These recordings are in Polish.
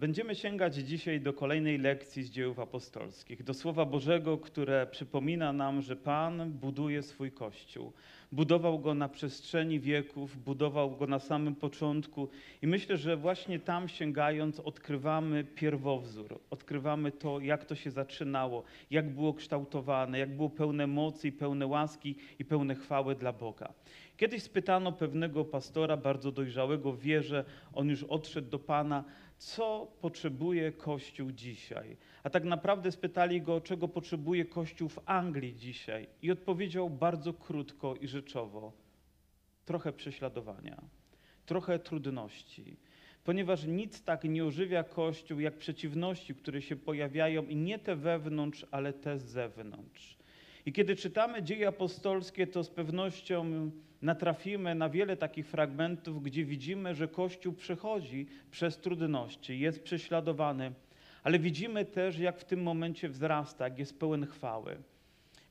Będziemy sięgać dzisiaj do kolejnej lekcji z dziejów apostolskich, do Słowa Bożego, które przypomina nam, że Pan buduje swój Kościół. Budował go na przestrzeni wieków, budował go na samym początku i myślę, że właśnie tam sięgając odkrywamy pierwowzór, odkrywamy to, jak to się zaczynało, jak było kształtowane, jak było pełne mocy i pełne łaski i pełne chwały dla Boga. Kiedyś spytano pewnego pastora, bardzo dojrzałego w wierze, on już odszedł do Pana, co potrzebuje Kościół dzisiaj. A tak naprawdę spytali go, czego potrzebuje Kościół w Anglii dzisiaj. I odpowiedział bardzo krótko i rzeczowo: trochę prześladowania, trochę trudności. Ponieważ nic tak nie ożywia Kościół jak przeciwności, które się pojawiają i nie te wewnątrz, ale te z zewnątrz. I kiedy czytamy dzieje apostolskie, to z pewnością natrafimy na wiele takich fragmentów, gdzie widzimy, że Kościół przechodzi przez trudności, jest prześladowany, ale widzimy też, jak w tym momencie wzrasta, jak jest pełen chwały.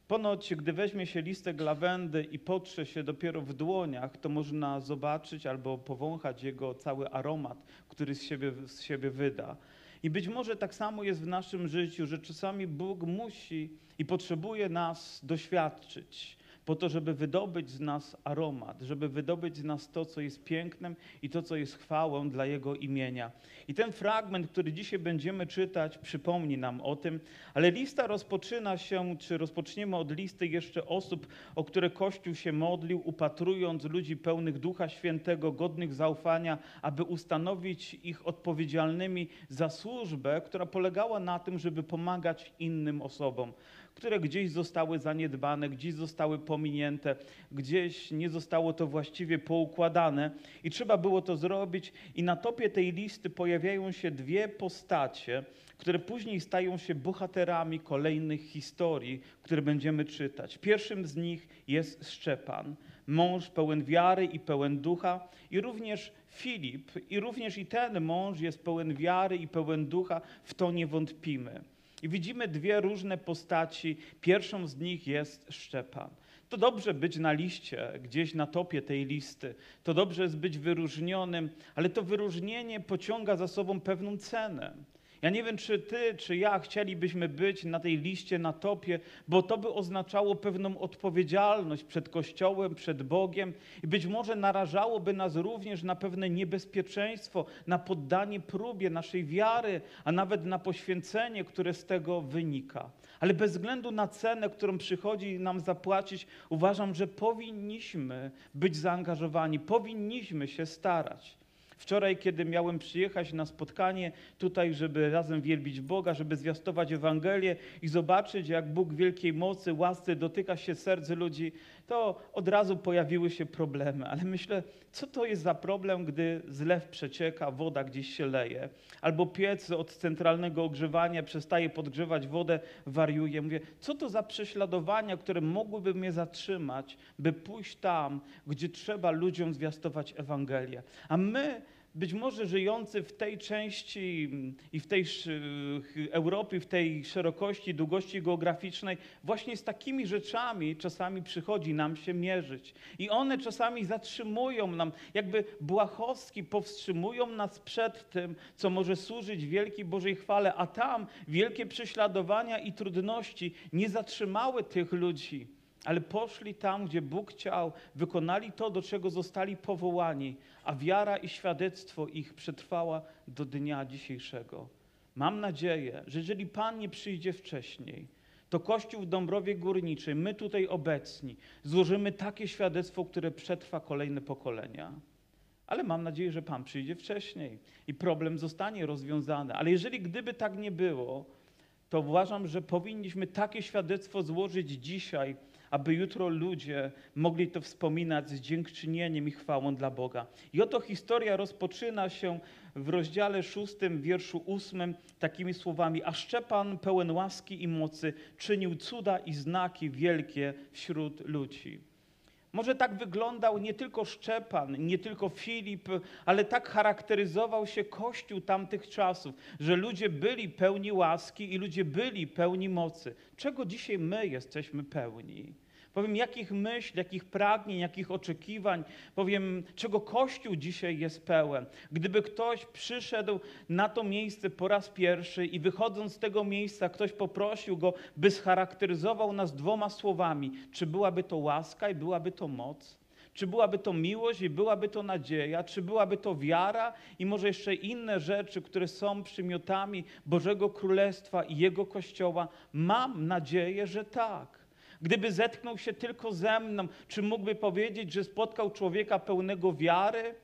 Ponoć, gdy weźmie się listek lawendy i potrze się dopiero w dłoniach, to można zobaczyć albo powąchać jego cały aromat, który z siebie, z siebie wyda. I być może tak samo jest w naszym życiu, że czasami Bóg musi i potrzebuje nas doświadczyć po to, żeby wydobyć z nas aromat, żeby wydobyć z nas to, co jest pięknem i to, co jest chwałą dla Jego imienia. I ten fragment, który dzisiaj będziemy czytać, przypomni nam o tym, ale lista rozpoczyna się, czy rozpoczniemy od listy jeszcze osób, o które Kościół się modlił, upatrując ludzi pełnych Ducha Świętego, godnych zaufania, aby ustanowić ich odpowiedzialnymi za służbę, która polegała na tym, żeby pomagać innym osobom które gdzieś zostały zaniedbane, gdzieś zostały pominięte, gdzieś nie zostało to właściwie poukładane i trzeba było to zrobić. I na topie tej listy pojawiają się dwie postacie, które później stają się bohaterami kolejnych historii, które będziemy czytać. Pierwszym z nich jest Szczepan, mąż pełen wiary i pełen ducha, i również Filip, i również i ten mąż jest pełen wiary i pełen ducha, w to nie wątpimy. I widzimy dwie różne postaci. Pierwszą z nich jest Szczepan. To dobrze być na liście, gdzieś na topie tej listy. To dobrze jest być wyróżnionym, ale to wyróżnienie pociąga za sobą pewną cenę. Ja nie wiem, czy ty, czy ja chcielibyśmy być na tej liście, na topie, bo to by oznaczało pewną odpowiedzialność przed Kościołem, przed Bogiem i być może narażałoby nas również na pewne niebezpieczeństwo, na poddanie próbie naszej wiary, a nawet na poświęcenie, które z tego wynika. Ale bez względu na cenę, którą przychodzi nam zapłacić, uważam, że powinniśmy być zaangażowani, powinniśmy się starać. Wczoraj, kiedy miałem przyjechać na spotkanie tutaj, żeby razem wielbić Boga, żeby zwiastować Ewangelię i zobaczyć, jak Bóg wielkiej mocy, łasce dotyka się serc ludzi, to od razu pojawiły się problemy. Ale myślę, co to jest za problem, gdy zlew przecieka, woda gdzieś się leje, albo piec od centralnego ogrzewania przestaje podgrzewać wodę, wariuje. Mówię, co to za prześladowania, które mogłyby mnie zatrzymać, by pójść tam, gdzie trzeba ludziom zwiastować Ewangelię. A my być może żyjący w tej części i w tej Europie, w tej szerokości, długości geograficznej, właśnie z takimi rzeczami czasami przychodzi nam się mierzyć. I one czasami zatrzymują nam, jakby błahostki powstrzymują nas przed tym, co może służyć wielkiej Bożej chwale, a tam wielkie prześladowania i trudności nie zatrzymały tych ludzi ale poszli tam, gdzie Bóg chciał, wykonali to, do czego zostali powołani, a wiara i świadectwo ich przetrwała do dnia dzisiejszego. Mam nadzieję, że jeżeli Pan nie przyjdzie wcześniej, to Kościół w Dąbrowie Górniczej, my tutaj obecni, złożymy takie świadectwo, które przetrwa kolejne pokolenia. Ale mam nadzieję, że Pan przyjdzie wcześniej i problem zostanie rozwiązany. Ale jeżeli gdyby tak nie było, to uważam, że powinniśmy takie świadectwo złożyć dzisiaj, aby jutro ludzie mogli to wspominać z dziękczynieniem i chwałą dla Boga. I oto historia rozpoczyna się w rozdziale szóstym, wierszu ósmym, takimi słowami: A Szczepan, pełen łaski i mocy, czynił cuda i znaki wielkie wśród ludzi. Może tak wyglądał nie tylko Szczepan, nie tylko Filip, ale tak charakteryzował się Kościół tamtych czasów, że ludzie byli pełni łaski i ludzie byli pełni mocy. Czego dzisiaj my jesteśmy pełni? Powiem, jakich myśli, jakich pragnień, jakich oczekiwań, powiem, czego Kościół dzisiaj jest pełen. Gdyby ktoś przyszedł na to miejsce po raz pierwszy i wychodząc z tego miejsca, ktoś poprosił go, by scharakteryzował nas dwoma słowami, czy byłaby to łaska i byłaby to moc? Czy byłaby to miłość i byłaby to nadzieja? Czy byłaby to wiara i może jeszcze inne rzeczy, które są przymiotami Bożego Królestwa i Jego Kościoła? Mam nadzieję, że tak. Gdyby zetknął się tylko ze mną, czy mógłby powiedzieć, że spotkał człowieka pełnego wiary,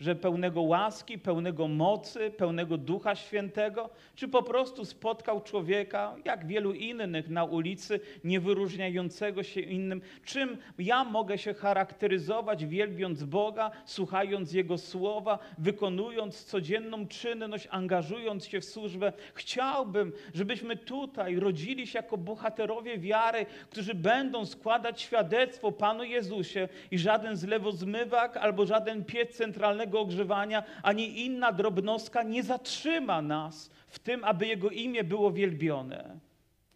że pełnego łaski, pełnego mocy, pełnego Ducha Świętego, czy po prostu spotkał człowieka, jak wielu innych na ulicy, nie wyróżniającego się innym? Czym ja mogę się charakteryzować, wielbiąc Boga, słuchając Jego słowa, wykonując codzienną czynność, angażując się w służbę? Chciałbym, żebyśmy tutaj rodzili się jako bohaterowie wiary, którzy będą składać świadectwo Panu Jezusie i żaden zlewozmywak albo żaden piec centralny ogrzewania, ani inna drobnostka nie zatrzyma nas w tym, aby Jego imię było wielbione.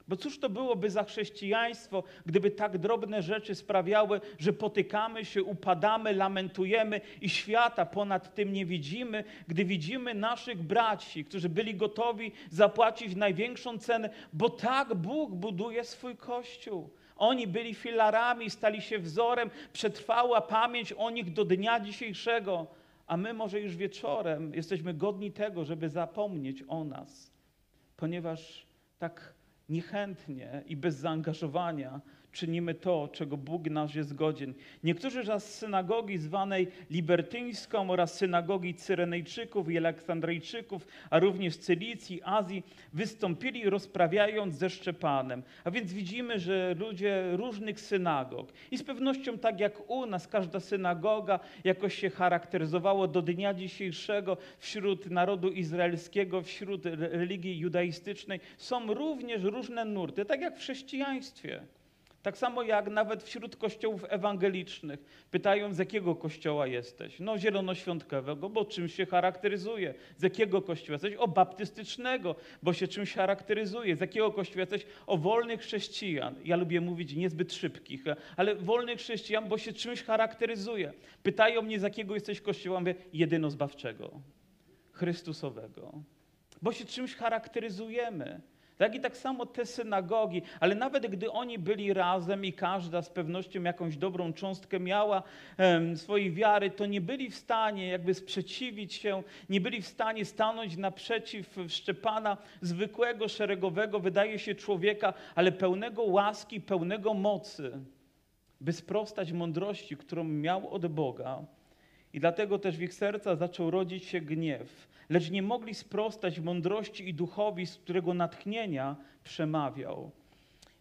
Bo cóż to byłoby za chrześcijaństwo, gdyby tak drobne rzeczy sprawiały, że potykamy się, upadamy, lamentujemy i świata ponad tym nie widzimy, gdy widzimy naszych braci, którzy byli gotowi zapłacić największą cenę, bo tak Bóg buduje swój Kościół. Oni byli filarami, stali się wzorem, przetrwała pamięć o nich do dnia dzisiejszego a my może już wieczorem jesteśmy godni tego, żeby zapomnieć o nas, ponieważ tak niechętnie i bez zaangażowania czynimy to, czego Bóg nasz jest godzien. Niektórzy z synagogi zwanej libertyńską oraz synagogi Cyrenejczyków i Aleksandryjczyków, a również Cylicji, Azji, wystąpili rozprawiając ze Szczepanem. A więc widzimy, że ludzie różnych synagog i z pewnością tak jak u nas, każda synagoga jakoś się charakteryzowała do dnia dzisiejszego wśród narodu izraelskiego, wśród religii judaistycznej, są również różne nurty, tak jak w chrześcijaństwie. Tak samo jak nawet wśród kościołów ewangelicznych. Pytają, z jakiego kościoła jesteś? No zielonoświątkowego, bo czym się charakteryzuje? Z jakiego kościoła jesteś? O baptystycznego, bo się czymś charakteryzuje. Z jakiego kościoła jesteś? O wolnych chrześcijan. Ja lubię mówić niezbyt szybkich, ale wolnych chrześcijan, bo się czymś charakteryzuje. Pytają mnie, z jakiego jesteś kościoła? Mówię, jedynozbawczego, Chrystusowego. Bo się czymś charakteryzujemy. Tak i tak samo te synagogi, ale nawet gdy oni byli razem i każda z pewnością jakąś dobrą cząstkę miała um, swojej wiary, to nie byli w stanie jakby sprzeciwić się, nie byli w stanie stanąć naprzeciw Szczepana, zwykłego, szeregowego, wydaje się człowieka, ale pełnego łaski, pełnego mocy, by sprostać mądrości, którą miał od Boga. I dlatego też w ich serca zaczął rodzić się gniew lecz nie mogli sprostać mądrości i duchowi, z którego natchnienia przemawiał.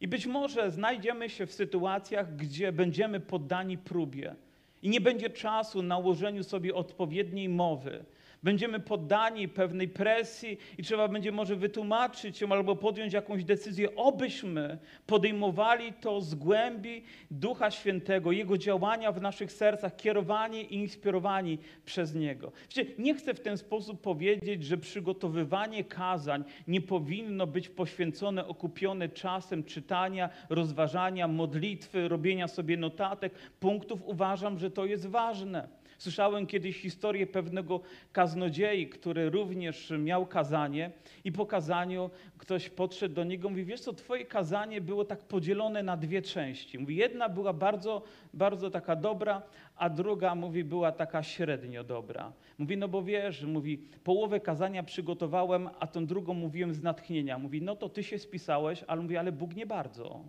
I być może znajdziemy się w sytuacjach, gdzie będziemy poddani próbie i nie będzie czasu na ułożeniu sobie odpowiedniej mowy, będziemy poddani pewnej presji i trzeba będzie może wytłumaczyć się albo podjąć jakąś decyzję, obyśmy podejmowali to z głębi Ducha Świętego, Jego działania w naszych sercach, kierowani i inspirowani przez Niego. Wiecie, nie chcę w ten sposób powiedzieć, że przygotowywanie kazań nie powinno być poświęcone, okupione czasem czytania, rozważania, modlitwy, robienia sobie notatek, punktów. Uważam, że to jest ważne. Słyszałem kiedyś historię pewnego kaznodziei, który również miał kazanie i po kazaniu ktoś podszedł do niego i mówi, wiesz co, twoje kazanie było tak podzielone na dwie części. Mówi, jedna była bardzo, bardzo taka dobra, a druga, mówi, była taka średnio dobra. Mówi, no bo wiesz, mówi, połowę kazania przygotowałem, a tą drugą mówiłem z natchnienia. Mówi, no to ty się spisałeś, ale mówi, ale Bóg nie bardzo.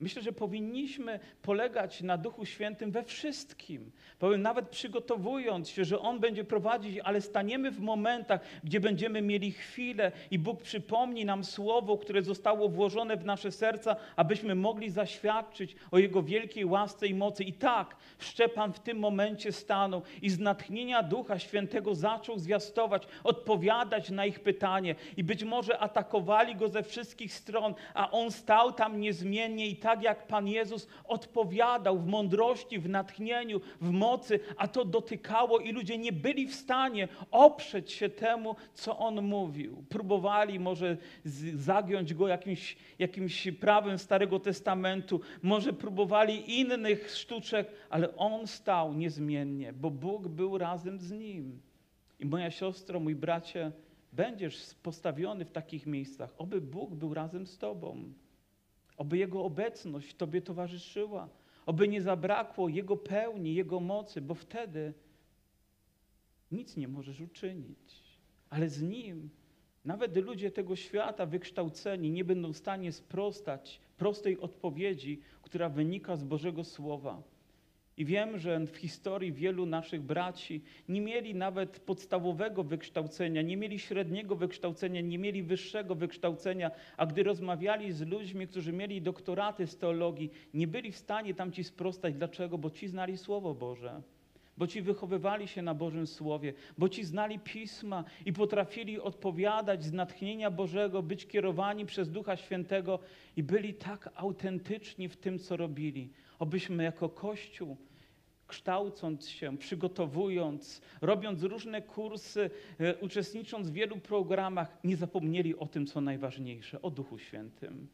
Myślę, że powinniśmy polegać na Duchu Świętym we wszystkim. Powiem, nawet przygotowując się, że On będzie prowadzić, ale staniemy w momentach, gdzie będziemy mieli chwilę i Bóg przypomni nam słowo, które zostało włożone w nasze serca, abyśmy mogli zaświadczyć o Jego wielkiej łasce i mocy. I tak Szczepan w tym momencie stanął i z natchnienia Ducha Świętego zaczął zwiastować, odpowiadać na ich pytanie. I być może atakowali go ze wszystkich stron, a on stał tam niezmiennie i tak tak jak Pan Jezus odpowiadał w mądrości, w natchnieniu, w mocy, a to dotykało i ludzie nie byli w stanie oprzeć się temu, co On mówił. Próbowali może zagiąć Go jakimś, jakimś prawem Starego Testamentu, może próbowali innych sztuczek, ale On stał niezmiennie, bo Bóg był razem z Nim. I moja siostro, mój bracie, będziesz postawiony w takich miejscach, oby Bóg był razem z Tobą, oby Jego obecność Tobie towarzyszyła, oby nie zabrakło Jego pełni, Jego mocy, bo wtedy nic nie możesz uczynić. Ale z Nim nawet ludzie tego świata wykształceni nie będą w stanie sprostać prostej odpowiedzi, która wynika z Bożego Słowa. I wiem, że w historii wielu naszych braci nie mieli nawet podstawowego wykształcenia, nie mieli średniego wykształcenia, nie mieli wyższego wykształcenia, a gdy rozmawiali z ludźmi, którzy mieli doktoraty z teologii, nie byli w stanie tam ci sprostać. Dlaczego? Bo ci znali Słowo Boże. Bo ci wychowywali się na Bożym Słowie, bo ci znali pisma i potrafili odpowiadać z natchnienia Bożego, być kierowani przez Ducha Świętego i byli tak autentyczni w tym, co robili. Obyśmy jako Kościół kształcąc się, przygotowując, robiąc różne kursy, e, uczestnicząc w wielu programach, nie zapomnieli o tym, co najważniejsze, o Duchu Świętym,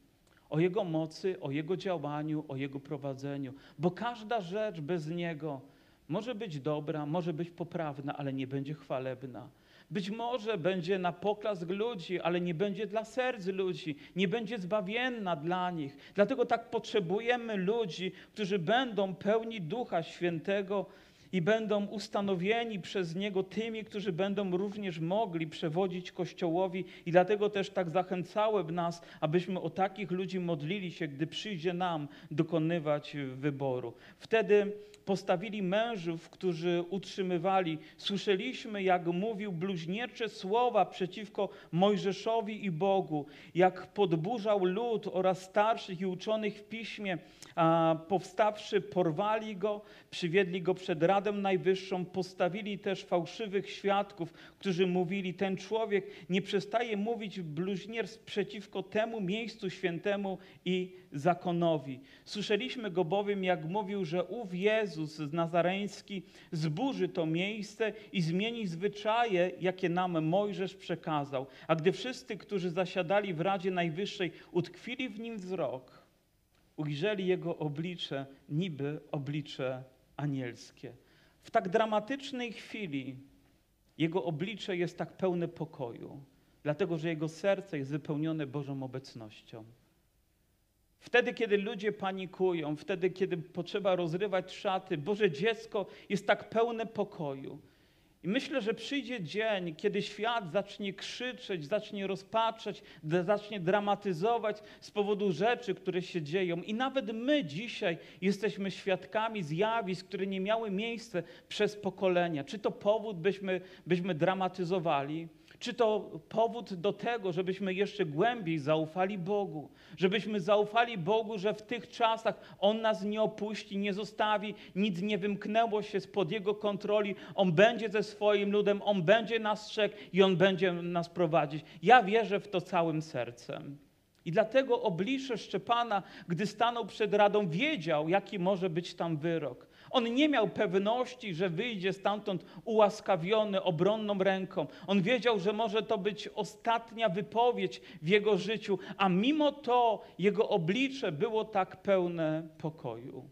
o Jego mocy, o Jego działaniu, o Jego prowadzeniu, bo każda rzecz bez Niego może być dobra, może być poprawna, ale nie będzie chwalebna. Być może będzie na poklask ludzi, ale nie będzie dla serc ludzi, nie będzie zbawienna dla nich. Dlatego tak potrzebujemy ludzi, którzy będą pełni Ducha Świętego i będą ustanowieni przez Niego tymi, którzy będą również mogli przewodzić Kościołowi. I dlatego też tak zachęcałem nas, abyśmy o takich ludzi modlili się, gdy przyjdzie nam dokonywać wyboru. Wtedy postawili mężów, którzy utrzymywali. Słyszeliśmy, jak mówił bluźniercze słowa przeciwko Mojżeszowi i Bogu, jak podburzał lud oraz starszych i uczonych w piśmie. A powstawszy, porwali go, przywiedli go przed Radę Najwyższą, postawili też fałszywych świadków, którzy mówili: Ten człowiek nie przestaje mówić bluźnierstw przeciwko temu miejscu świętemu i zakonowi. Słyszeliśmy go bowiem, jak mówił, że ów Jezus Nazareński zburzy to miejsce i zmieni zwyczaje, jakie nam Mojżesz przekazał. A gdy wszyscy, którzy zasiadali w Radzie Najwyższej, utkwili w nim wzrok, ujrzeli jego oblicze, niby oblicze anielskie. W tak dramatycznej chwili jego oblicze jest tak pełne pokoju, dlatego że jego serce jest wypełnione Bożą obecnością. Wtedy, kiedy ludzie panikują, wtedy, kiedy potrzeba rozrywać szaty, Boże dziecko jest tak pełne pokoju. I myślę, że przyjdzie dzień, kiedy świat zacznie krzyczeć, zacznie rozpaczać, d- zacznie dramatyzować z powodu rzeczy, które się dzieją. I nawet my dzisiaj jesteśmy świadkami zjawisk, które nie miały miejsca przez pokolenia. Czy to powód, byśmy, byśmy dramatyzowali? Czy to powód do tego, żebyśmy jeszcze głębiej zaufali Bogu? Żebyśmy zaufali Bogu, że w tych czasach On nas nie opuści, nie zostawi, nic nie wymknęło się spod Jego kontroli. On będzie ze swoim ludem, On będzie nas strzegł i On będzie nas prowadzić. Ja wierzę w to całym sercem. I dlatego oblicze Szczepana, gdy stanął przed radą, wiedział, jaki może być tam wyrok. On nie miał pewności, że wyjdzie stamtąd ułaskawiony obronną ręką. On wiedział, że może to być ostatnia wypowiedź w jego życiu, a mimo to jego oblicze było tak pełne pokoju.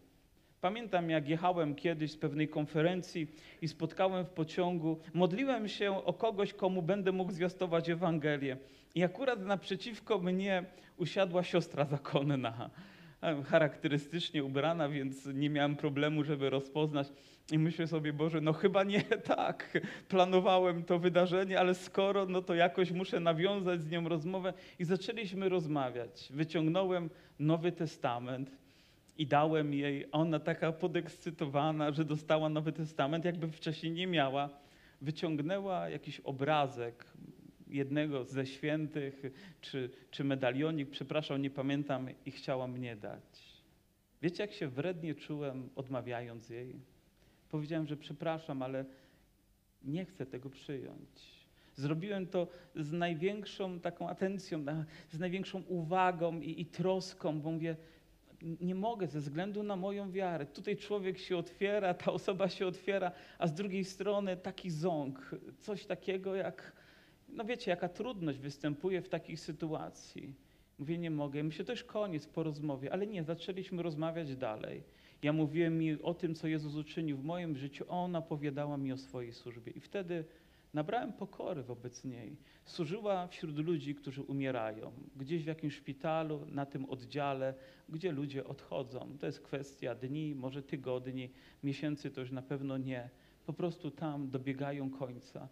Pamiętam, jak jechałem kiedyś z pewnej konferencji i spotkałem w pociągu, modliłem się o kogoś, komu będę mógł zwiastować Ewangelię. I akurat naprzeciwko mnie usiadła siostra zakonna charakterystycznie ubrana, więc nie miałem problemu, żeby rozpoznać. I myślę sobie, Boże, no chyba nie tak. Planowałem to wydarzenie, ale skoro, no to jakoś muszę nawiązać z nią rozmowę. I zaczęliśmy rozmawiać. Wyciągnąłem Nowy Testament i dałem jej. Ona taka podekscytowana, że dostała Nowy Testament, jakby wcześniej nie miała. Wyciągnęła jakiś obrazek jednego ze świętych, czy, czy medalionik, przepraszam, nie pamiętam, i chciała mnie dać. Wiecie, jak się wrednie czułem, odmawiając jej? Powiedziałem, że przepraszam, ale nie chcę tego przyjąć. Zrobiłem to z największą taką atencją, z największą uwagą i, i troską, bo mówię, nie mogę ze względu na moją wiarę. Tutaj człowiek się otwiera, ta osoba się otwiera, a z drugiej strony taki ząg, coś takiego jak, no wiecie, jaka trudność występuje w takiej sytuacji. Mówię, nie mogę. Myślę, to już koniec po rozmowie, ale nie, zaczęliśmy rozmawiać dalej. Ja mówiłem mi o tym, co Jezus uczynił w moim życiu, ona opowiadała mi o swojej służbie. I wtedy nabrałem pokory wobec niej. Służyła wśród ludzi, którzy umierają, gdzieś w jakimś szpitalu, na tym oddziale, gdzie ludzie odchodzą. To jest kwestia dni, może tygodni, miesięcy to już na pewno nie. Po prostu tam dobiegają końca.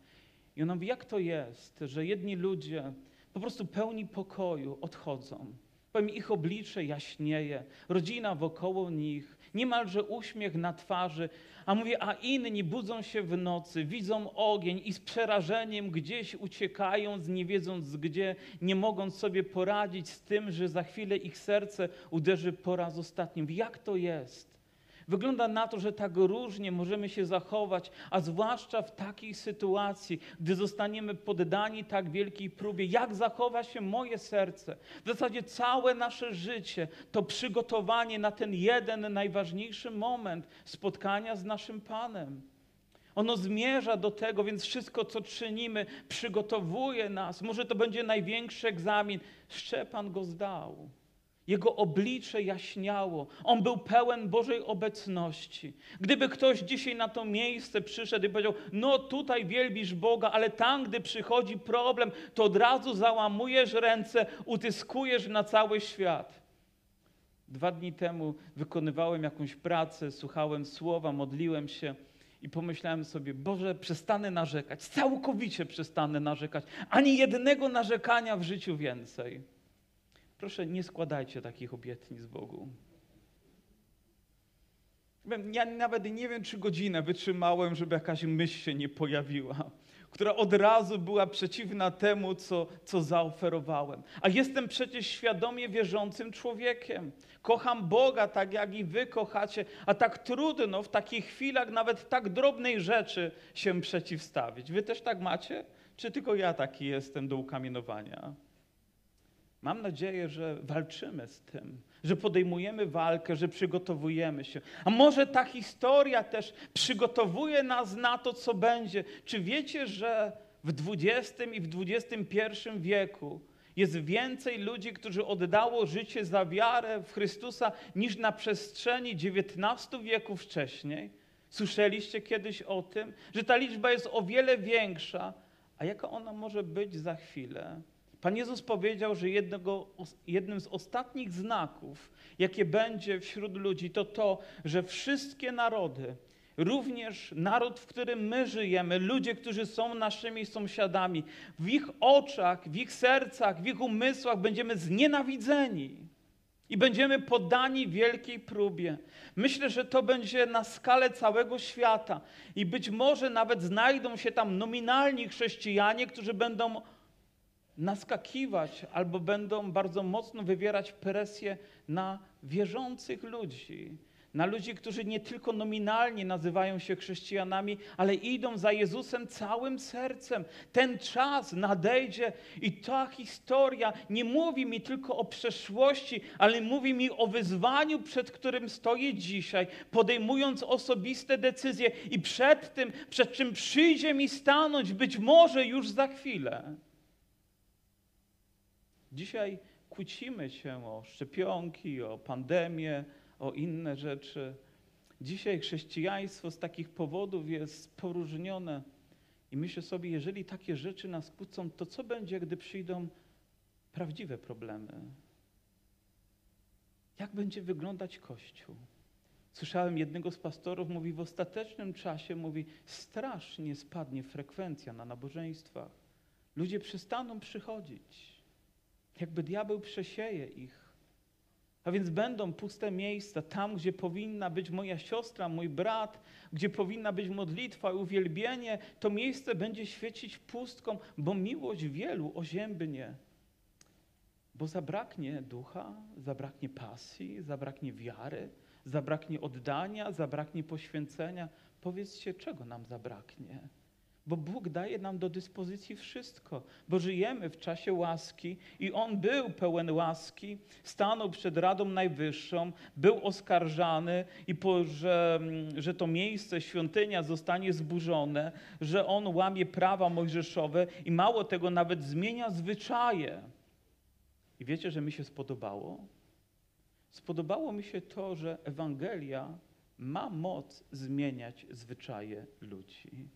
I ona mówi, jak to jest, że jedni ludzie po prostu pełni pokoju odchodzą. Powiem, ich oblicze jaśnieje, rodzina wokoło nich, niemalże uśmiech na twarzy, a mówię, a inni budzą się w nocy, widzą ogień i z przerażeniem gdzieś uciekają, nie wiedząc gdzie, nie mogąc sobie poradzić z tym, że za chwilę ich serce uderzy po raz ostatni. Jak to jest? Wygląda na to, że tak różnie możemy się zachować, a zwłaszcza w takiej sytuacji, gdy zostaniemy poddani tak wielkiej próbie. Jak zachowa się moje serce? W zasadzie całe nasze życie to przygotowanie na ten jeden najważniejszy moment spotkania z naszym Panem. Ono zmierza do tego, więc wszystko, co czynimy, przygotowuje nas. Może to będzie największy egzamin. Szczepan go zdał. Jego oblicze jaśniało. On był pełen Bożej obecności. Gdyby ktoś dzisiaj na to miejsce przyszedł i powiedział: No, tutaj wielbisz Boga, ale tam, gdy przychodzi problem, to od razu załamujesz ręce, utyskujesz na cały świat. Dwa dni temu wykonywałem jakąś pracę, słuchałem słowa, modliłem się i pomyślałem sobie: Boże, przestanę narzekać, całkowicie przestanę narzekać, ani jednego narzekania w życiu więcej. Proszę, nie składajcie takich obietnic Bogu. Ja nawet nie wiem, czy godzinę wytrzymałem, żeby jakaś myśl się nie pojawiła, która od razu była przeciwna temu, co, co zaoferowałem. A jestem przecież świadomie wierzącym człowiekiem. Kocham Boga tak, jak i wy kochacie, a tak trudno w takich chwilach nawet tak drobnej rzeczy się przeciwstawić. Wy też tak macie? Czy tylko ja taki jestem do ukamienowania? Mam nadzieję, że walczymy z tym, że podejmujemy walkę, że przygotowujemy się. A może ta historia też przygotowuje nas na to, co będzie. Czy wiecie, że w XX i w XXI wieku jest więcej ludzi, którzy oddało życie za wiarę w Chrystusa niż na przestrzeni XIX wieku wcześniej? Słyszeliście kiedyś o tym, że ta liczba jest o wiele większa, a jaka ona może być za chwilę? Pan Jezus powiedział, że jednego, jednym z ostatnich znaków, jakie będzie wśród ludzi, to to, że wszystkie narody, również naród, w którym my żyjemy, ludzie, którzy są naszymi sąsiadami, w ich oczach, w ich sercach, w ich umysłach będziemy znienawidzeni i będziemy poddani wielkiej próbie. Myślę, że to będzie na skalę całego świata i być może nawet znajdą się tam nominalni chrześcijanie, którzy będą naskakiwać albo będą bardzo mocno wywierać presję na wierzących ludzi, na ludzi, którzy nie tylko nominalnie nazywają się chrześcijanami, ale idą za Jezusem całym sercem. Ten czas nadejdzie i ta historia nie mówi mi tylko o przeszłości, ale mówi mi o wyzwaniu, przed którym stoję dzisiaj, podejmując osobiste decyzje i przed tym, przed czym przyjdzie mi stanąć być może już za chwilę. Dzisiaj kłócimy się o szczepionki, o pandemię, o inne rzeczy. Dzisiaj chrześcijaństwo z takich powodów jest poróżnione. I myślę sobie, jeżeli takie rzeczy nas kłócą, to co będzie, gdy przyjdą prawdziwe problemy? Jak będzie wyglądać Kościół? Słyszałem jednego z pastorów, mówi, w ostatecznym czasie, mówi, strasznie spadnie frekwencja na nabożeństwach. Ludzie przestaną przychodzić jakby diabeł przesieje ich. A więc będą puste miejsca, tam, gdzie powinna być moja siostra, mój brat, gdzie powinna być modlitwa i uwielbienie, to miejsce będzie świecić pustką, bo miłość wielu oziębnie. Bo zabraknie ducha, zabraknie pasji, zabraknie wiary, zabraknie oddania, zabraknie poświęcenia. Powiedzcie, czego nam zabraknie? Bo Bóg daje nam do dyspozycji wszystko, bo żyjemy w czasie łaski i On był pełen łaski, stanął przed Radą Najwyższą, był oskarżany i po, że, że to miejsce, świątynia zostanie zburzone, że On łamie prawa mojżeszowe i mało tego nawet zmienia zwyczaje. I wiecie, że mi się spodobało? Spodobało mi się to, że Ewangelia ma moc zmieniać zwyczaje ludzi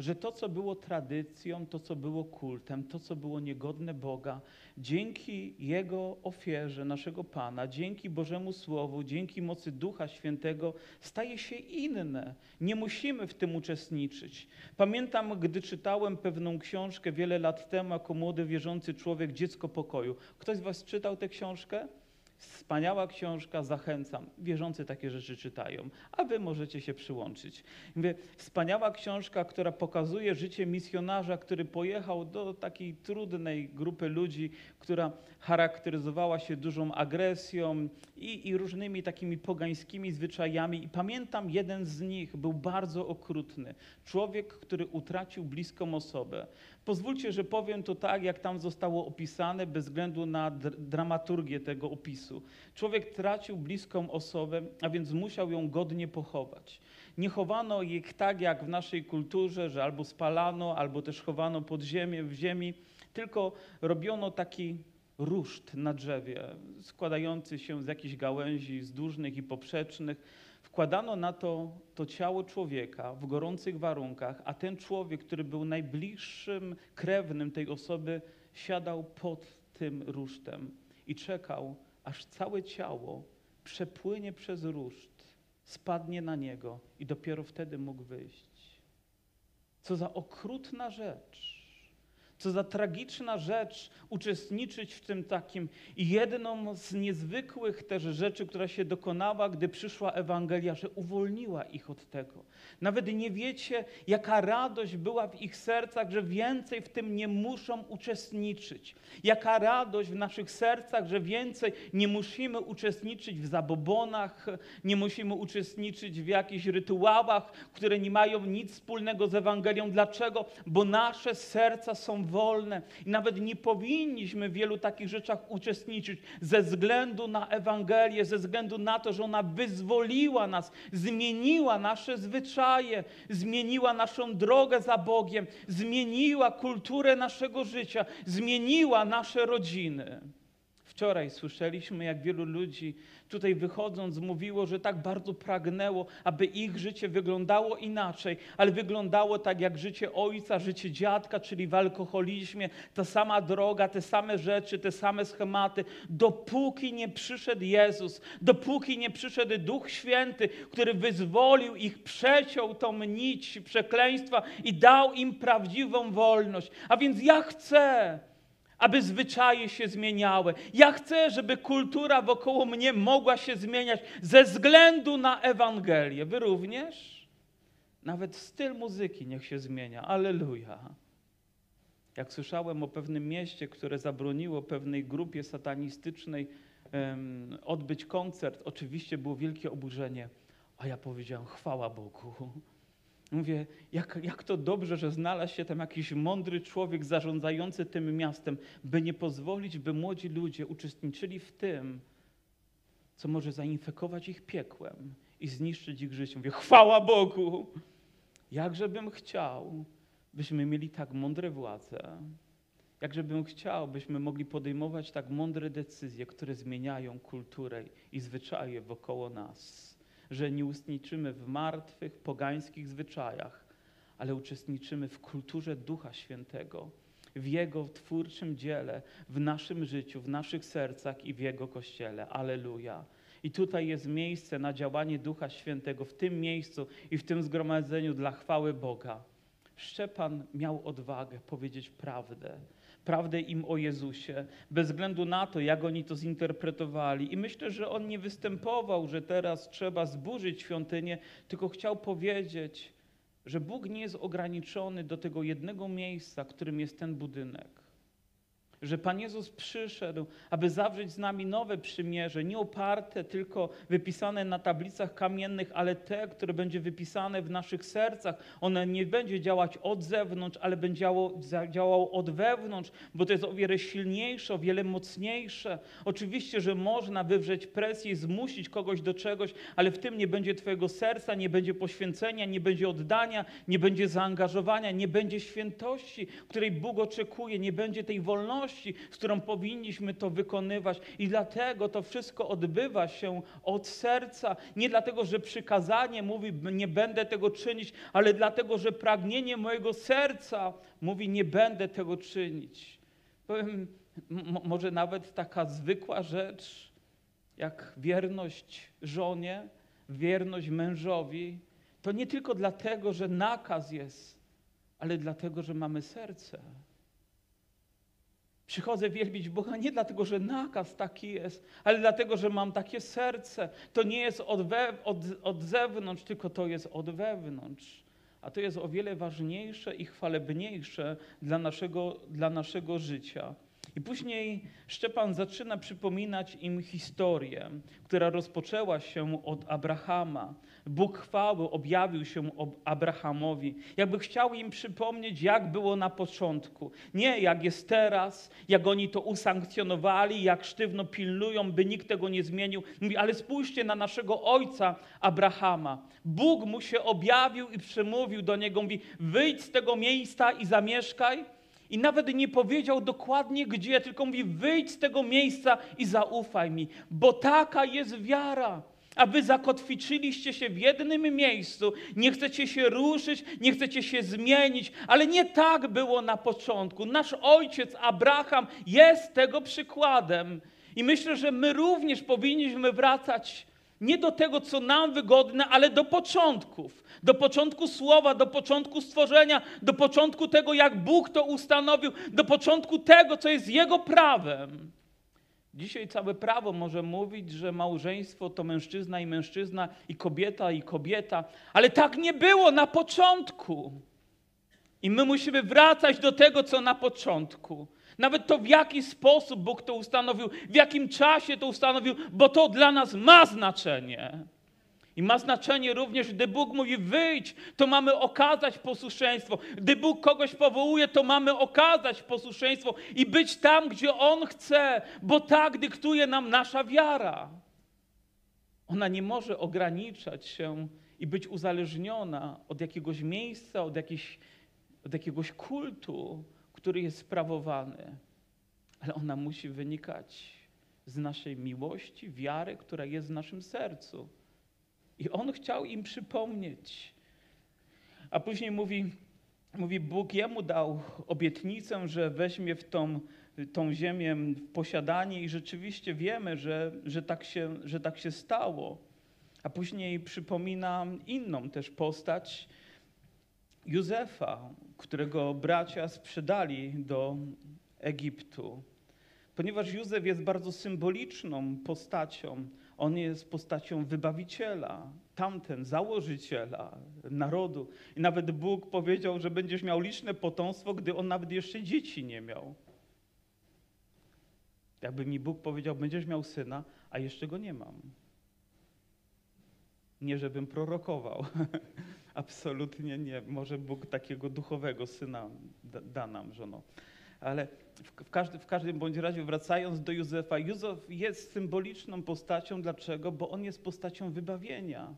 że to, co było tradycją, to, co było kultem, to, co było niegodne Boga, dzięki Jego ofierze, naszego Pana, dzięki Bożemu Słowu, dzięki mocy Ducha Świętego, staje się inne. Nie musimy w tym uczestniczyć. Pamiętam, gdy czytałem pewną książkę wiele lat temu, jako młody wierzący człowiek, Dziecko Pokoju. Ktoś z Was czytał tę książkę? Wspaniała książka, zachęcam. Wierzący takie rzeczy czytają, a wy możecie się przyłączyć. Mówię, wspaniała książka, która pokazuje życie misjonarza, który pojechał do takiej trudnej grupy ludzi, która charakteryzowała się dużą agresją i, i różnymi takimi pogańskimi zwyczajami. I pamiętam, jeden z nich był bardzo okrutny. Człowiek, który utracił bliską osobę. Pozwólcie, że powiem to tak, jak tam zostało opisane, bez względu na dramaturgię tego opisu. Człowiek tracił bliską osobę, a więc musiał ją godnie pochować. Nie chowano ich tak, jak w naszej kulturze, że albo spalano, albo też chowano pod ziemię, w ziemi, tylko robiono taki ruszt na drzewie, składający się z jakichś gałęzi zdłużnych i poprzecznych Wkładano na to, to ciało człowieka w gorących warunkach, a ten człowiek, który był najbliższym krewnym tej osoby, siadał pod tym rusztem i czekał, aż całe ciało przepłynie przez ruszt, spadnie na niego i dopiero wtedy mógł wyjść. Co za okrutna rzecz. Co za tragiczna rzecz uczestniczyć w tym takim. I jedną z niezwykłych też rzeczy, która się dokonała, gdy przyszła Ewangelia, że uwolniła ich od tego. Nawet nie wiecie, jaka radość była w ich sercach, że więcej w tym nie muszą uczestniczyć. Jaka radość w naszych sercach, że więcej nie musimy uczestniczyć w zabobonach, nie musimy uczestniczyć w jakichś rytuałach, które nie mają nic wspólnego z Ewangelią. Dlaczego? Bo nasze serca są wolne i nawet nie powinniśmy w wielu takich rzeczach uczestniczyć ze względu na Ewangelię, ze względu na to, że ona wyzwoliła nas, zmieniła nasze zwyczaje, zmieniła naszą drogę za Bogiem, zmieniła kulturę naszego życia, zmieniła nasze rodziny. Wczoraj słyszeliśmy, jak wielu ludzi tutaj wychodząc mówiło, że tak bardzo pragnęło, aby ich życie wyglądało inaczej, ale wyglądało tak jak życie ojca, życie dziadka, czyli w alkoholizmie, ta sama droga, te same rzeczy, te same schematy, dopóki nie przyszedł Jezus, dopóki nie przyszedł Duch Święty, który wyzwolił ich, przeciął tą nić przekleństwa i dał im prawdziwą wolność. A więc ja chcę, aby zwyczaje się zmieniały. Ja chcę, żeby kultura wokoło mnie mogła się zmieniać ze względu na Ewangelię. Wy również? Nawet styl muzyki niech się zmienia. Aleluja. Jak słyszałem o pewnym mieście, które zabroniło pewnej grupie satanistycznej um, odbyć koncert, oczywiście było wielkie oburzenie. A ja powiedziałem, chwała Bogu. Mówię, jak, jak to dobrze, że znalazł się tam jakiś mądry człowiek zarządzający tym miastem, by nie pozwolić, by młodzi ludzie uczestniczyli w tym, co może zainfekować ich piekłem i zniszczyć ich życie. Mówię, chwała Bogu! Jakże bym chciał, byśmy mieli tak mądre władze, jakże bym chciał, byśmy mogli podejmować tak mądre decyzje, które zmieniają kulturę i zwyczaje wokoło nas że nie uczestniczymy w martwych, pogańskich zwyczajach, ale uczestniczymy w kulturze Ducha Świętego, w Jego twórczym dziele, w naszym życiu, w naszych sercach i w Jego Kościele. Aleluja. I tutaj jest miejsce na działanie Ducha Świętego, w tym miejscu i w tym zgromadzeniu dla chwały Boga. Szczepan miał odwagę powiedzieć prawdę prawdę im o Jezusie, bez względu na to, jak oni to zinterpretowali. I myślę, że on nie występował, że teraz trzeba zburzyć świątynię, tylko chciał powiedzieć, że Bóg nie jest ograniczony do tego jednego miejsca, którym jest ten budynek. Że Pan Jezus przyszedł, aby zawrzeć z nami nowe przymierze, nie oparte tylko wypisane na tablicach kamiennych, ale te, które będzie wypisane w naszych sercach. One nie będzie działać od zewnątrz, ale będzie działało, od wewnątrz, bo to jest o wiele silniejsze, o wiele mocniejsze. Oczywiście, że można wywrzeć presję i zmusić kogoś do czegoś, ale w tym nie będzie Twojego serca, nie będzie poświęcenia, nie będzie oddania, nie będzie zaangażowania, nie będzie świętości, której Bóg oczekuje, nie będzie tej wolności, z którą powinniśmy to wykonywać. I dlatego to wszystko odbywa się od serca. Nie dlatego, że przykazanie mówi, nie będę tego czynić, ale dlatego, że pragnienie mojego serca mówi, nie będę tego czynić. Powiem, może nawet taka zwykła rzecz, jak wierność żonie, wierność mężowi, to nie tylko dlatego, że nakaz jest, ale dlatego, że mamy serce. Przychodzę wielbić Boga nie dlatego, że nakaz taki jest, ale dlatego, że mam takie serce. To nie jest od, we, od, od zewnątrz, tylko to jest od wewnątrz. A to jest o wiele ważniejsze i chwalebniejsze dla naszego, dla naszego życia. I później Szczepan zaczyna przypominać im historię, która rozpoczęła się od Abrahama. Bóg chwały objawił się Abrahamowi, jakby chciał im przypomnieć, jak było na początku. Nie jak jest teraz, jak oni to usankcjonowali, jak sztywno pilnują, by nikt tego nie zmienił. Mówi, ale spójrzcie na naszego ojca Abrahama. Bóg mu się objawił i przemówił do niego, mówi, wyjdź z tego miejsca i zamieszkaj i nawet nie powiedział dokładnie gdzie, tylko mówi: wyjdź z tego miejsca i zaufaj mi, bo taka jest wiara. A wy zakotwiczyliście się w jednym miejscu, nie chcecie się ruszyć, nie chcecie się zmienić, ale nie tak było na początku. Nasz ojciec Abraham jest tego przykładem. I myślę, że my również powinniśmy wracać nie do tego, co nam wygodne, ale do początków. Do początku słowa, do początku stworzenia, do początku tego, jak Bóg to ustanowił, do początku tego, co jest Jego prawem. Dzisiaj całe prawo może mówić, że małżeństwo to mężczyzna i mężczyzna, i kobieta i kobieta, ale tak nie było na początku. I my musimy wracać do tego, co na początku. Nawet to, w jaki sposób Bóg to ustanowił, w jakim czasie to ustanowił, bo to dla nas ma znaczenie. I ma znaczenie również, gdy Bóg mówi wyjdź, to mamy okazać posłuszeństwo. Gdy Bóg kogoś powołuje, to mamy okazać posłuszeństwo i być tam, gdzie On chce, bo tak dyktuje nam nasza wiara. Ona nie może ograniczać się i być uzależniona od jakiegoś miejsca, od, jakiejś, od jakiegoś kultu, który jest sprawowany, ale ona musi wynikać z naszej miłości, wiary, która jest w naszym sercu. I on chciał im przypomnieć. A później mówi, mówi Bóg jemu dał obietnicę, że weźmie w tą, tą ziemię w posiadanie i rzeczywiście wiemy, że, że, tak się, że tak się stało. A później przypomina inną też postać Józefa, którego bracia sprzedali do Egiptu. Ponieważ Józef jest bardzo symboliczną postacią, on jest postacią wybawiciela, tamten założyciela narodu. I nawet Bóg powiedział, że będziesz miał liczne potomstwo, gdy on nawet jeszcze dzieci nie miał. Jakby mi Bóg powiedział, będziesz miał syna, a jeszcze go nie mam. Nie, żebym prorokował. Absolutnie nie. Może Bóg takiego duchowego syna da, da nam, żono. Ale w, w, każdy, w każdym bądź razie, wracając do Józefa, Józef jest symboliczną postacią. Dlaczego? Bo on jest postacią wybawienia.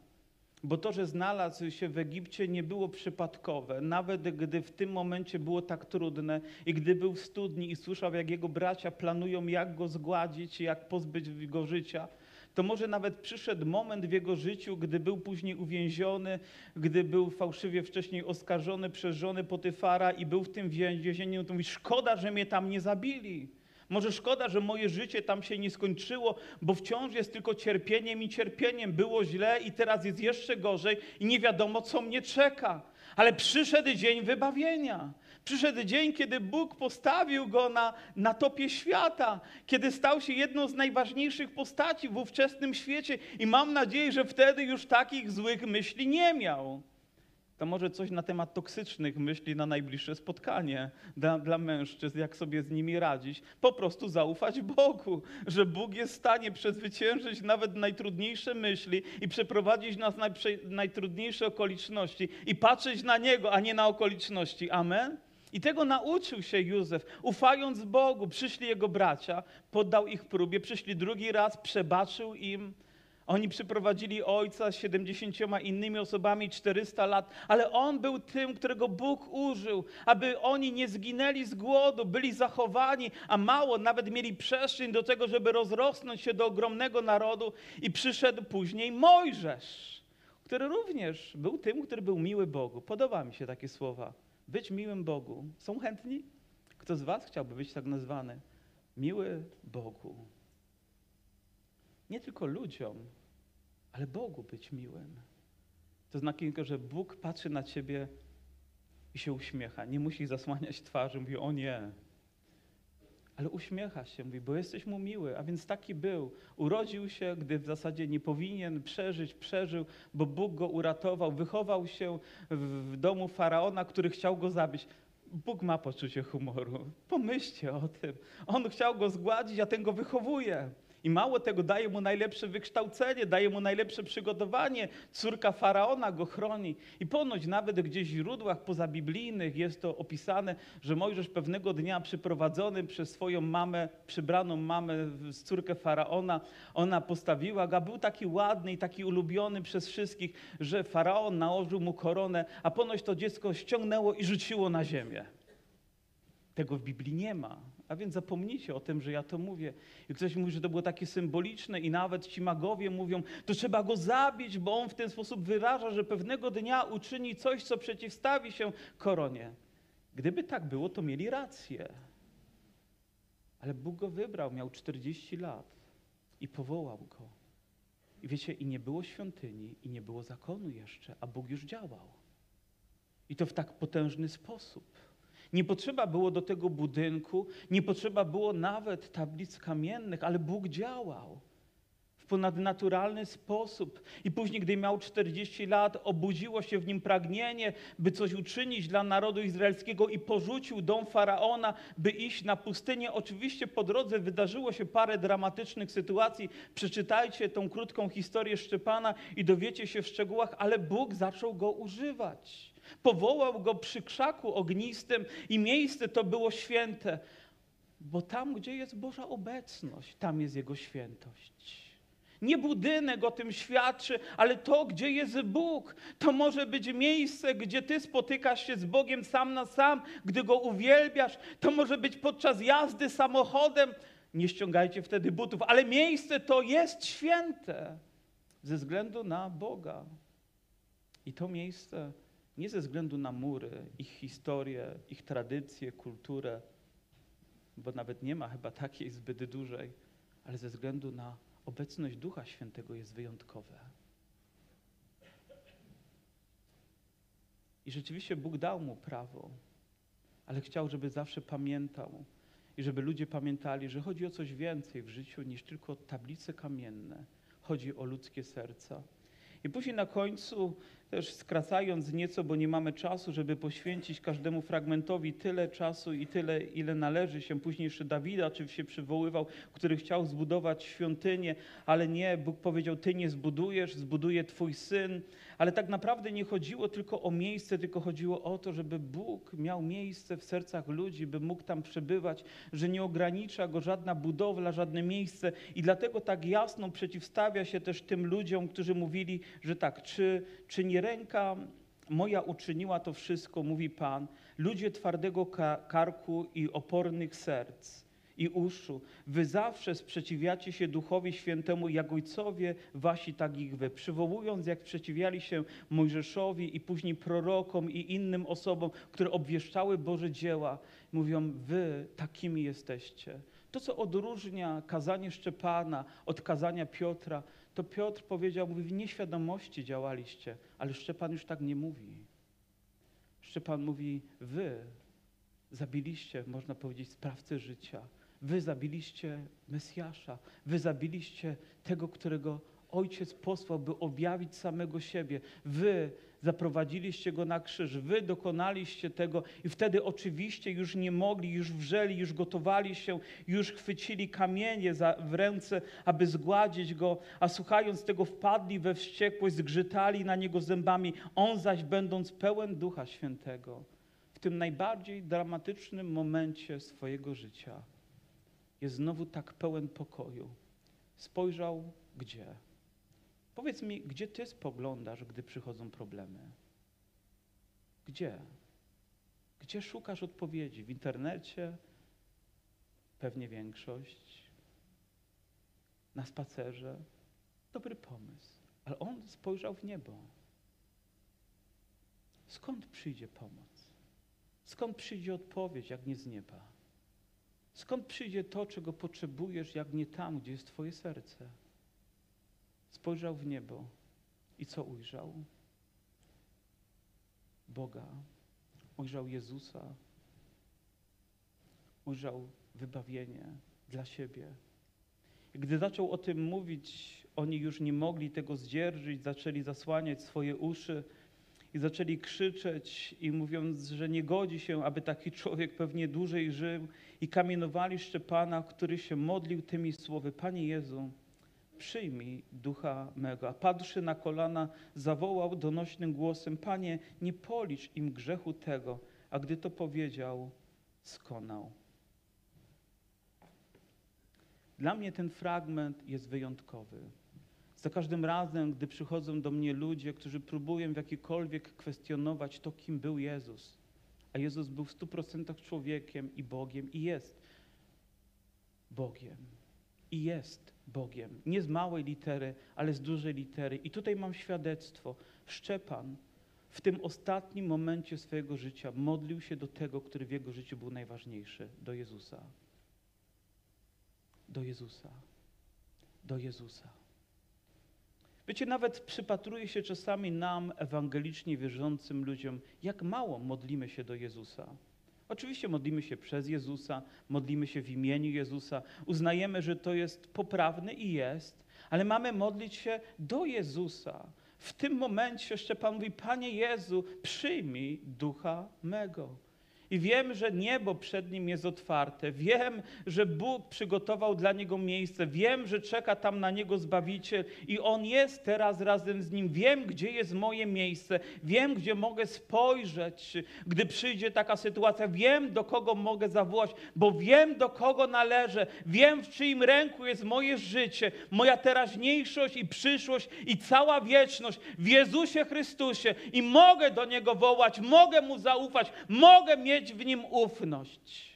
Bo to, że znalazł się w Egipcie, nie było przypadkowe. Nawet gdy w tym momencie było tak trudne i gdy był w studni i słyszał, jak jego bracia planują, jak go zgładzić, jak pozbyć go życia, to może nawet przyszedł moment w jego życiu, gdy był później uwięziony, gdy był fałszywie wcześniej oskarżony przez żonę Potyfara i był w tym więzieniu, to mówi, szkoda, że mnie tam nie zabili. Może szkoda, że moje życie tam się nie skończyło, bo wciąż jest tylko cierpieniem i cierpieniem. Było źle i teraz jest jeszcze gorzej i nie wiadomo, co mnie czeka. Ale przyszedł dzień wybawienia. Przyszedł dzień, kiedy Bóg postawił go na, na topie świata, kiedy stał się jedną z najważniejszych postaci w ówczesnym świecie i mam nadzieję, że wtedy już takich złych myśli nie miał. To może coś na temat toksycznych myśli na najbliższe spotkanie dla, dla mężczyzn, jak sobie z nimi radzić. Po prostu zaufać Bogu, że Bóg jest w stanie przezwyciężyć nawet najtrudniejsze myśli i przeprowadzić nas na najprze- najtrudniejsze okoliczności i patrzeć na Niego, a nie na okoliczności. Amen? I tego nauczył się Józef. Ufając Bogu, przyszli jego bracia, poddał ich próbie, przyszli drugi raz, przebaczył im. Oni przyprowadzili ojca z 70 innymi osobami 400 lat, ale on był tym, którego Bóg użył, aby oni nie zginęli z głodu, byli zachowani, a mało, nawet mieli przestrzeń do tego, żeby rozrosnąć się do ogromnego narodu. I przyszedł później Mojżesz, który również był tym, który był miły Bogu. Podoba mi się takie słowa. Być miłym Bogu. Są chętni? Kto z Was chciałby być tak nazwany? Miły Bogu. Nie tylko ludziom, ale Bogu być miłym. To znaczy, tylko, że Bóg patrzy na ciebie i się uśmiecha. Nie musi zasłaniać twarzy, mówi: O nie. Ale uśmiecha się, mówi, bo jesteś mu miły. A więc taki był. Urodził się, gdy w zasadzie nie powinien przeżyć, przeżył, bo Bóg go uratował. Wychował się w, domu faraona, który chciał go zabić. Bóg ma poczucie humoru. Pomyślcie o tym. On chciał go zgładzić, a ten go wychowuje. I mało tego, daje mu najlepsze wykształcenie, daje mu najlepsze przygotowanie. Córka faraona go chroni. I ponoć nawet gdzieś w źródłach pozabiblijnych jest to opisane, że Mojżesz pewnego dnia przyprowadzony przez swoją mamę, przybraną mamę, z córkę faraona, ona postawiła go, był taki ładny i taki ulubiony przez wszystkich, że faraon nałożył mu koronę, a ponoć to dziecko ściągnęło i rzuciło na ziemię. Tego w Biblii nie ma. A więc zapomnijcie o tym, że ja to mówię. I ktoś mówi, że to było takie symboliczne i nawet ci magowie mówią, to trzeba go zabić, bo on w ten sposób wyraża, że pewnego dnia uczyni coś, co przeciwstawi się koronie. Gdyby tak było, to mieli rację. Ale Bóg go wybrał, miał 40 lat i powołał go. I wiecie, i nie było świątyni, i nie było zakonu jeszcze, a Bóg już działał. I to w tak potężny sposób. Nie potrzeba było do tego budynku, nie potrzeba było nawet tablic kamiennych, ale Bóg działał w ponadnaturalny sposób. I później, gdy miał 40 lat, obudziło się w nim pragnienie, by coś uczynić dla narodu izraelskiego i porzucił dom faraona, by iść na pustynię. Oczywiście po drodze wydarzyło się parę dramatycznych sytuacji. Przeczytajcie tą krótką historię Szczepana i dowiecie się w szczegółach, ale Bóg zaczął go używać. Powołał go przy krzaku ognistym i miejsce to było święte, bo tam, gdzie jest Boża obecność, tam jest Jego świętość. Nie budynek o tym świadczy, ale to, gdzie jest Bóg. To może być miejsce, gdzie Ty spotykasz się z Bogiem sam na sam, gdy Go uwielbiasz. To może być podczas jazdy samochodem. Nie ściągajcie wtedy butów, ale miejsce to jest święte ze względu na Boga. I to miejsce nie ze względu na mury, ich historię, ich tradycję, kulturę, bo nawet nie ma chyba takiej zbyt dużej, ale ze względu na obecność Ducha Świętego jest wyjątkowe. I rzeczywiście Bóg dał mu prawo, ale chciał, żeby zawsze pamiętał i żeby ludzie pamiętali, że chodzi o coś więcej w życiu niż tylko tablice kamienne. Chodzi o ludzkie serca. I później na końcu, też skracając nieco, bo nie mamy czasu, żeby poświęcić każdemu fragmentowi tyle czasu i tyle, ile należy się. Później jeszcze Dawida oczywiście przywoływał, który chciał zbudować świątynię, ale nie, Bóg powiedział, ty nie zbudujesz, zbuduje twój syn. Ale tak naprawdę nie chodziło tylko o miejsce, tylko chodziło o to, żeby Bóg miał miejsce w sercach ludzi, by mógł tam przebywać, że nie ogranicza go żadna budowla, żadne miejsce. I dlatego tak jasno przeciwstawia się też tym ludziom, którzy mówili, że tak, czy, czy nie ręka moja uczyniła to wszystko, mówi Pan, ludzie twardego ka- karku i opornych serc i uszu, wy zawsze sprzeciwiacie się Duchowi Świętemu, jak ojcowie wasi, tak ich wy, przywołując, jak sprzeciwiali się Mojżeszowi i później prorokom i innym osobom, które obwieszczały Boże dzieła, mówią, wy takimi jesteście. To, co odróżnia kazanie Szczepana od kazania Piotra, to Piotr powiedział, mówi, w nieświadomości działaliście, ale Szczepan już tak nie mówi. Szczepan mówi, wy zabiliście, można powiedzieć, sprawcę życia. Wy zabiliście Mesjasza. Wy zabiliście tego, którego Ojciec posłał, by objawić samego siebie. Wy zaprowadziliście go na krzyż, wy dokonaliście tego i wtedy oczywiście już nie mogli, już wrzeli, już gotowali się, już chwycili kamienie za, w ręce, aby zgładzić go, a słuchając tego wpadli we wściekłość, zgrzytali na niego zębami. On zaś będąc pełen Ducha Świętego, w tym najbardziej dramatycznym momencie swojego życia, jest znowu tak pełen pokoju. Spojrzał gdzie? Powiedz mi, gdzie ty spoglądasz, gdy przychodzą problemy? Gdzie? Gdzie szukasz odpowiedzi? W internecie? Pewnie większość. Na spacerze? Dobry pomysł. Ale on spojrzał w niebo. Skąd przyjdzie pomoc? Skąd przyjdzie odpowiedź, jak nie z nieba? Skąd przyjdzie to, czego potrzebujesz, jak nie tam, gdzie jest Twoje serce? Spojrzał w niebo i co ujrzał? Boga. Ujrzał Jezusa. Ujrzał wybawienie dla siebie. Gdy zaczął o tym mówić, oni już nie mogli tego zdzierżyć, zaczęli zasłaniać swoje uszy i zaczęli krzyczeć i mówiąc, że nie godzi się, aby taki człowiek pewnie dłużej żył i kamienowali Szczepana, który się modlił tymi słowy, Panie Jezu, przyjmij ducha mego. A padłszy na kolana, zawołał donośnym głosem, Panie, nie policz im grzechu tego. A gdy to powiedział, skonał. Dla mnie ten fragment jest wyjątkowy. Za każdym razem, gdy przychodzą do mnie ludzie, którzy próbują w jakikolwiek kwestionować to, kim był Jezus, a Jezus był w stu procentach człowiekiem i Bogiem i jest Bogiem. I jest Bogiem. Nie z małej litery, ale z dużej litery. I tutaj mam świadectwo. Szczepan w tym ostatnim momencie swojego życia modlił się do tego, który w jego życiu był najważniejszy, do Jezusa. Do Jezusa. Do Jezusa. Wiecie, nawet przypatruje się czasami nam, ewangelicznie wierzącym ludziom, jak mało modlimy się do Jezusa. Oczywiście modlimy się przez Jezusa, modlimy się w imieniu Jezusa, uznajemy, że to jest poprawne i jest, ale mamy modlić się do Jezusa. W tym momencie jeszcze Pan mówi, Panie Jezu, przyjmij ducha mego. I wiem, że niebo przed nim jest otwarte. Wiem, że Bóg przygotował dla niego miejsce. Wiem, że czeka tam na niego Zbawiciel i on jest teraz razem z nim. Wiem, gdzie jest moje miejsce. Wiem, gdzie mogę spojrzeć, gdy przyjdzie taka sytuacja. Wiem, do kogo mogę zawołać, bo wiem, do kogo należę. Wiem, w czyim ręku jest moje życie, moja teraźniejszość i przyszłość i cała wieczność w Jezusie Chrystusie. I mogę do niego wołać, mogę mu zaufać, mogę mieć mieć w nim ufność.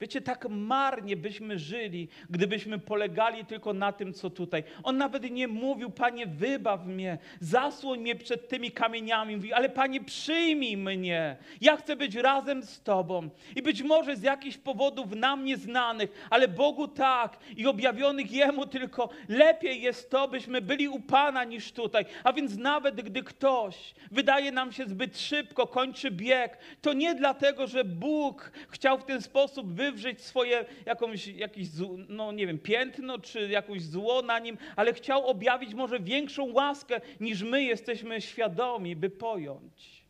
Wiecie, tak marnie byśmy żyli, gdybyśmy polegali tylko na tym, co tutaj. On nawet nie mówił, Panie, wybaw mnie, zasłoń mnie przed tymi kamieniami. Mówi, ale Panie, przyjmij mnie. Ja chcę być razem z Tobą. I być może z jakichś powodów nam nieznanych, ale Bogu tak i objawionych Jemu tylko lepiej jest to, byśmy byli u Pana niż tutaj. A więc nawet gdy ktoś wydaje nam się zbyt szybko, kończy bieg, to nie dlatego, że Bóg chciał w ten sposób wywrzeć wywrzeć swoje jakąś, jakieś, no nie wiem, piętno czy jakąś zło na nim, ale chciał objawić może większą łaskę niż my jesteśmy świadomi, by pojąć.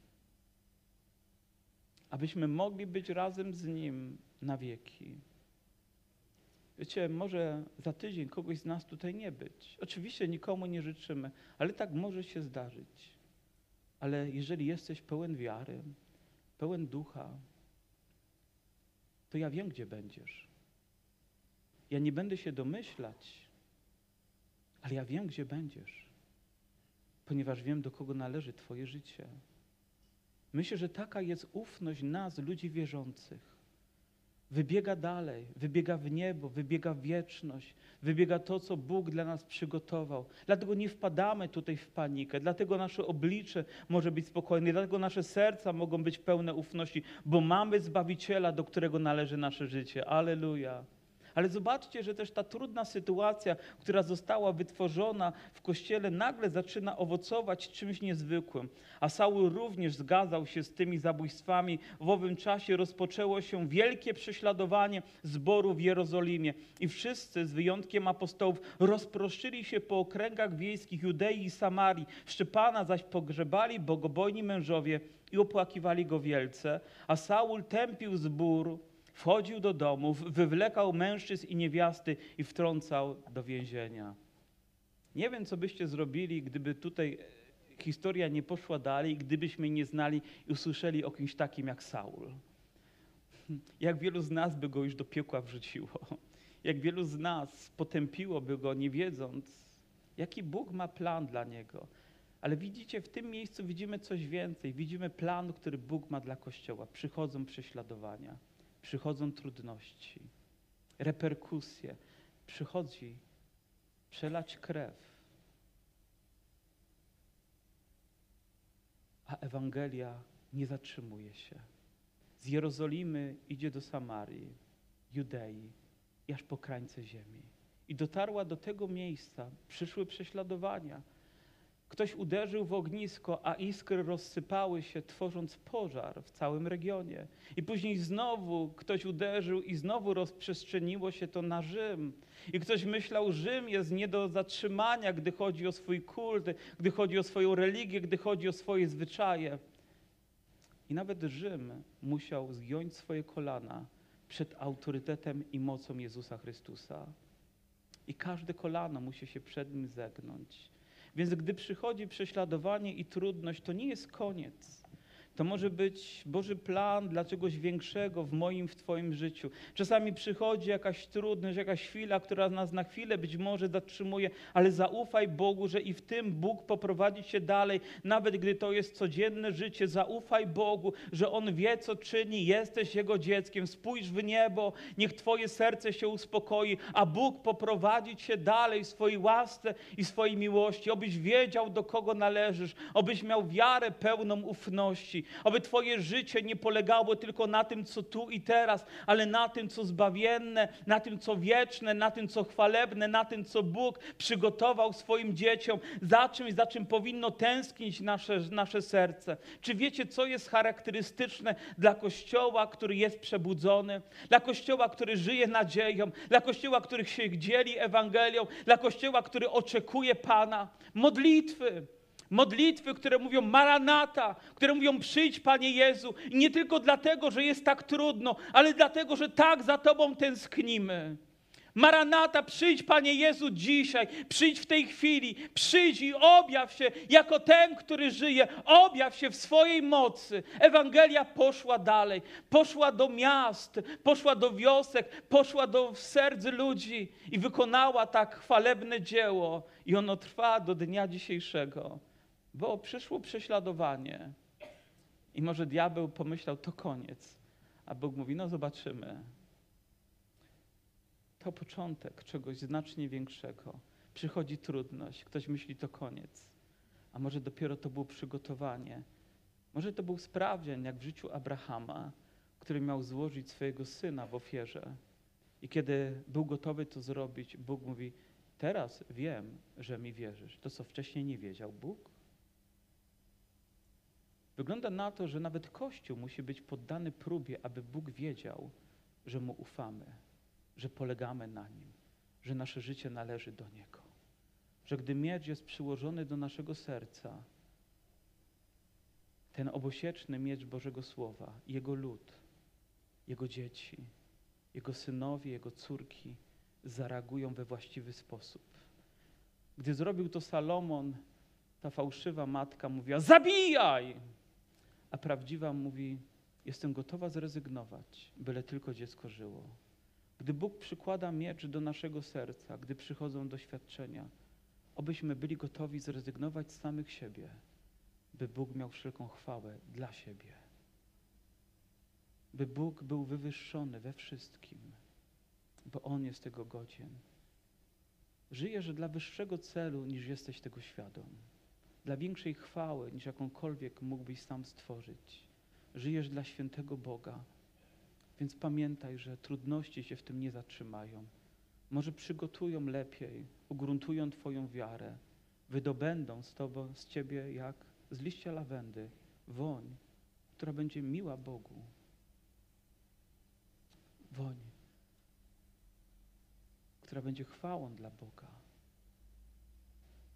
Abyśmy mogli być razem z Nim na wieki. Wiecie, może za tydzień kogoś z nas tutaj nie być. Oczywiście nikomu nie życzymy, ale tak może się zdarzyć. Ale jeżeli jesteś pełen wiary, pełen ducha, to ja wiem, gdzie będziesz. Ja nie będę się domyślać, ale ja wiem, gdzie będziesz, ponieważ wiem, do kogo należy Twoje życie. Myślę, że taka jest ufność nas, ludzi wierzących wybiega dalej, wybiega w niebo, wybiega w wieczność, wybiega to, co Bóg dla nas przygotował. Dlatego nie wpadamy tutaj w panikę, dlatego nasze oblicze może być spokojne, dlatego nasze serca mogą być pełne ufności, bo mamy Zbawiciela, do którego należy nasze życie. Aleluja. Ale zobaczcie, że też ta trudna sytuacja, która została wytworzona w kościele, nagle zaczyna owocować czymś niezwykłym. A Saul również zgadzał się z tymi zabójstwami. W owym czasie rozpoczęło się wielkie prześladowanie zboru w Jerozolimie i wszyscy, z wyjątkiem apostołów, rozproszyli się po okręgach wiejskich Judei i Samarii. Szczepana zaś pogrzebali bogobojni mężowie i opłakiwali go wielce, a Saul tępił zbór, wchodził do domów, wywlekał mężczyzn i niewiasty i wtrącał do więzienia. Nie wiem, co byście zrobili, gdyby tutaj historia nie poszła dalej, gdybyśmy nie znali i usłyszeli o kimś takim jak Saul. Jak wielu z nas by go już do piekła wrzuciło. Jak wielu z nas potępiłoby go, nie wiedząc, jaki Bóg ma plan dla niego. Ale widzicie, w tym miejscu widzimy coś więcej. Widzimy plan, który Bóg ma dla Kościoła. Przychodzą prześladowania, przychodzą trudności, reperkusje. Przychodzi przelać krew. A Ewangelia nie zatrzymuje się. Z Jerozolimy idzie do Samarii, Judei aż po krańce ziemi. I dotarła do tego miejsca, przyszły prześladowania Ktoś uderzył w ognisko, a iskry rozsypały się, tworząc pożar w całym regionie. I później znowu ktoś uderzył i znowu rozprzestrzeniło się to na Rzym. I ktoś myślał, Rzym jest nie do zatrzymania, gdy chodzi o swój kult, gdy chodzi o swoją religię, gdy chodzi o swoje zwyczaje. I nawet Rzym musiał zgiąć swoje kolana przed autorytetem i mocą Jezusa Chrystusa. I każde kolano musi się przed nim zegnąć. Więc gdy przychodzi prześladowanie i trudność, to nie jest koniec. To może być Boży plan dla czegoś większego w moim, w Twoim życiu. Czasami przychodzi jakaś trudność, jakaś chwila, która nas na chwilę być może zatrzymuje, ale zaufaj Bogu, że i w tym Bóg poprowadzi Cię dalej, nawet gdy to jest codzienne życie. Zaufaj Bogu, że On wie, co czyni, jesteś Jego dzieckiem. Spójrz w niebo, niech Twoje serce się uspokoi, a Bóg poprowadzi Cię dalej w swojej łasce i swojej miłości, obyś wiedział, do kogo należysz, obyś miał wiarę pełną ufności aby Twoje życie nie polegało tylko na tym, co tu i teraz, ale na tym, co zbawienne, na tym, co wieczne, na tym, co chwalebne, na tym, co Bóg przygotował swoim dzieciom, za czymś, za czym powinno tęsknić nasze, nasze serce. Czy wiecie, co jest charakterystyczne dla Kościoła, który jest przebudzony, dla Kościoła, który żyje nadzieją, dla Kościoła, który się dzieli Ewangelią, dla Kościoła, który oczekuje Pana? Modlitwy. Modlitwy, które mówią Maranata, które mówią przyjdź Panie Jezu. I nie tylko dlatego, że jest tak trudno, ale dlatego, że tak za Tobą tęsknimy. Maranata, przyjdź Panie Jezu dzisiaj, przyjdź w tej chwili, przyjdź i objaw się jako ten, który żyje, objaw się w swojej mocy. Ewangelia poszła dalej, poszła do miast, poszła do wiosek, poszła do serc ludzi i wykonała tak chwalebne dzieło i ono trwa do dnia dzisiejszego bo przyszło prześladowanie. I może diabeł pomyślał, to koniec. A Bóg mówi, no zobaczymy. To początek czegoś znacznie większego. Przychodzi trudność, ktoś myśli, to koniec. A może dopiero to było przygotowanie. Może to był sprawdzian, jak w życiu Abrahama, który miał złożyć swojego syna w ofierze. I kiedy był gotowy to zrobić, Bóg mówi, teraz wiem, że mi wierzysz. To, co wcześniej nie wiedział Bóg. Wygląda na to, że nawet Kościół musi być poddany próbie, aby Bóg wiedział, że Mu ufamy, że polegamy na Nim, że nasze życie należy do Niego. Że gdy miecz jest przyłożony do naszego serca, ten obosieczny miecz Bożego Słowa, Jego lud, Jego dzieci, Jego synowie, Jego córki zareagują we właściwy sposób. Gdy zrobił to Salomon, ta fałszywa matka mówiła: Zabijaj! A prawdziwa mówi: Jestem gotowa zrezygnować, byle tylko dziecko żyło. Gdy Bóg przykłada miecz do naszego serca, gdy przychodzą doświadczenia, obyśmy byli gotowi zrezygnować z samych siebie, by Bóg miał wszelką chwałę dla siebie. By Bóg był wywyższony we wszystkim, bo On jest tego godzien. Żyjesz dla wyższego celu, niż jesteś tego świadom dla większej chwały, niż jakąkolwiek mógłbyś sam stworzyć. Żyjesz dla świętego Boga. Więc pamiętaj, że trudności się w tym nie zatrzymają. Może przygotują lepiej, ugruntują Twoją wiarę, wydobędą z, tobą, z Ciebie jak z liścia lawendy woń, która będzie miła Bogu. Woń, która będzie chwałą dla Boga.